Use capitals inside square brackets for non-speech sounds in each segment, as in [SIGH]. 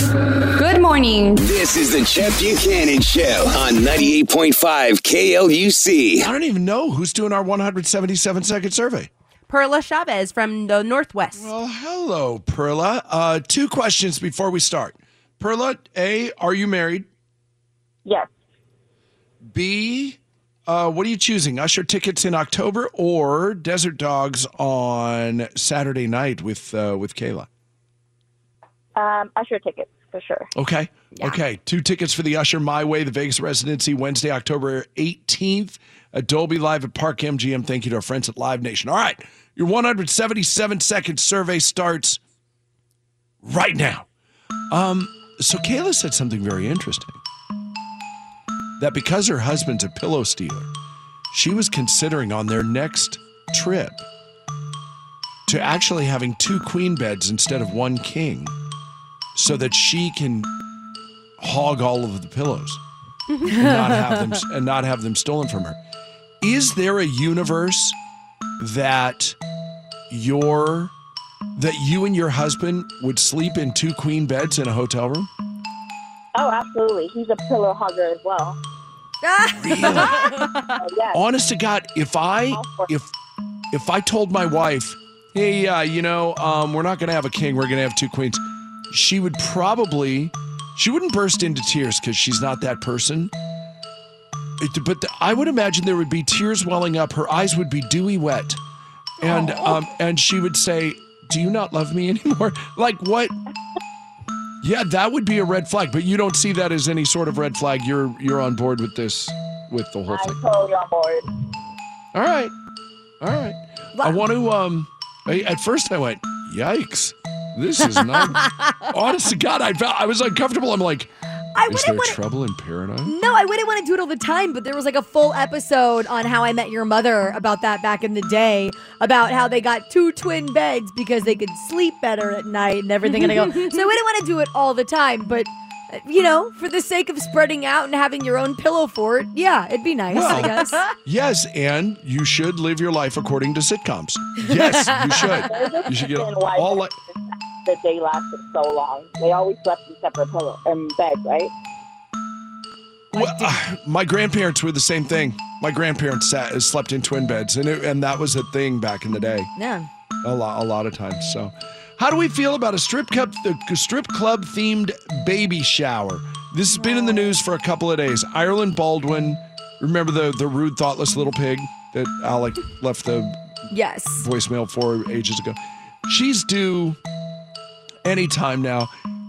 Good morning. This is the Chet Buchanan Show on 98.5 KLUC. I don't even know who's doing our 177 second survey. Perla Chavez from the Northwest. Well, hello, Perla. Uh, two questions before we start. Perla, A, are you married? Yes. B, uh, what are you choosing? Usher tickets in October or Desert Dogs on Saturday night with uh, with Kayla? Um, Usher tickets for sure. Okay. Okay. Two tickets for the Usher My Way, the Vegas residency, Wednesday, October 18th at Dolby Live at Park MGM. Thank you to our friends at Live Nation. All right. Your 177 second survey starts right now. Um, so Kayla said something very interesting. That because her husband's a pillow stealer, she was considering on their next trip to actually having two queen beds instead of one king so that she can hog all of the pillows [LAUGHS] and not have them and not have them stolen from her. Is there a universe that your that you and your husband would sleep in two queen beds in a hotel room? Oh, absolutely. He's a pillow hugger as well. Really? Oh, [LAUGHS] yes. Honest to God, if I if if I told my wife, "Hey, uh, you know, um, we're not going to have a king, we're going to have two queens," she would probably she wouldn't burst into tears because she's not that person. It- but the- I would imagine there would be tears welling up. Her eyes would be dewy wet, and um, and she would say, "Do you not love me [LAUGHS] anymore?" Like what? Yeah, that would be a red flag. But you don't see that as any sort of red flag. You're you're on board with this, with the whole thing. I'm totally on board. All right. All right. I want to um I, at first I went, "Yikes. This is not [LAUGHS] Honest to God, I felt I was uncomfortable. I'm like, I is wouldn't there want to. trouble in paradise? No, I wouldn't want to do it all the time, but there was like a full episode on How I Met Your Mother about that back in the day, about how they got two twin beds because they could sleep better at night and everything. And I go, [LAUGHS] so I wouldn't want to do it all the time, but uh, you know, for the sake of spreading out and having your own pillow fort, yeah, it'd be nice, I guess. [LAUGHS] Yes, and you should live your life according to sitcoms. Yes, you should. You should get Reason all like that they lasted so long. They always slept in separate pillow um, beds, right? Well, uh, my grandparents were the same thing. My grandparents sat, slept in twin beds, and it, and that was a thing back in the day. Yeah. a lot, a lot of times. So, how do we feel about a strip club, the strip club themed baby shower? This has been in the news for a couple of days. Ireland Baldwin, remember the the rude, thoughtless little pig that Alec left the Yes. voicemail for ages ago. She's due anytime now.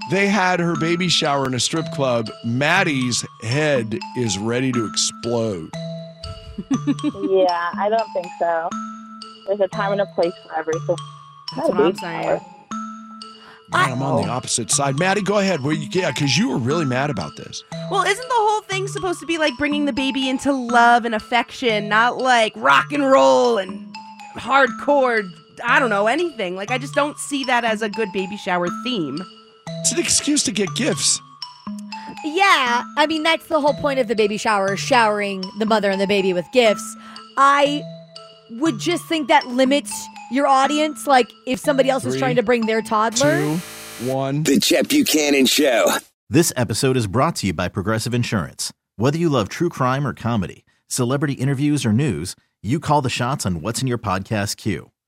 They had her baby shower in a strip club. Maddie's head is ready to explode. yeah, I don't think so. There's a time and a place for everything. That's what I'm saying. Man, I'm on the opposite side. Maddie, go ahead. Well, yeah, because you were really mad about this. Well, isn't the whole thing supposed to be like bringing the baby into love and affection, not like rock and roll and hardcore, I don't know, anything? Like, I just don't see that as a good baby shower theme. It's an excuse to get gifts. Yeah, I mean that's the whole point of the baby shower, showering the mother and the baby with gifts. I would just think that limits your audience. Like if somebody else is trying to bring their toddler. Two, one. The Chet Buchanan Show. This episode is brought to you by Progressive Insurance. Whether you love true crime or comedy, celebrity interviews or news, you call the shots on what's in your podcast queue.